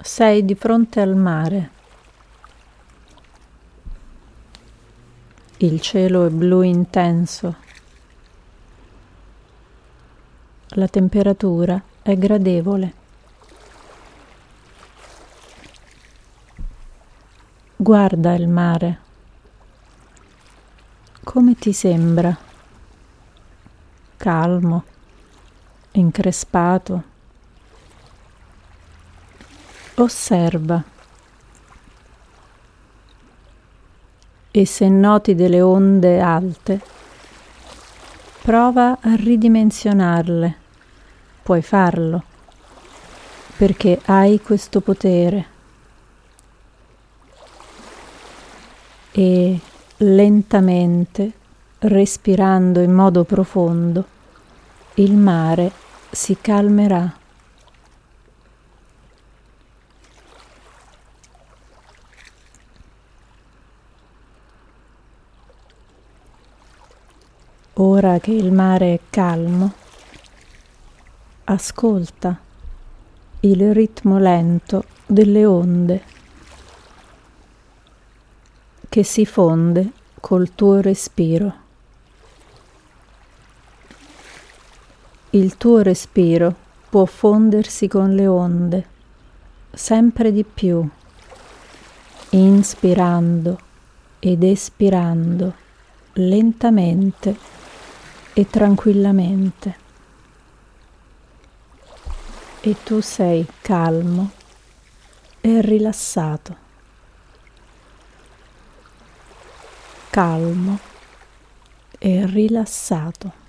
Sei di fronte al mare. Il cielo è blu intenso. La temperatura è gradevole. Guarda il mare. Come ti sembra? Calmo, increspato. Osserva. E se noti delle onde alte, prova a ridimensionarle. Puoi farlo, perché hai questo potere. E lentamente, respirando in modo profondo, il mare si calmerà. Ora che il mare è calmo, ascolta il ritmo lento delle onde che si fonde col tuo respiro. Il tuo respiro può fondersi con le onde sempre di più, inspirando ed espirando lentamente e tranquillamente. E tu sei calmo e rilassato. Calmo e rilassato.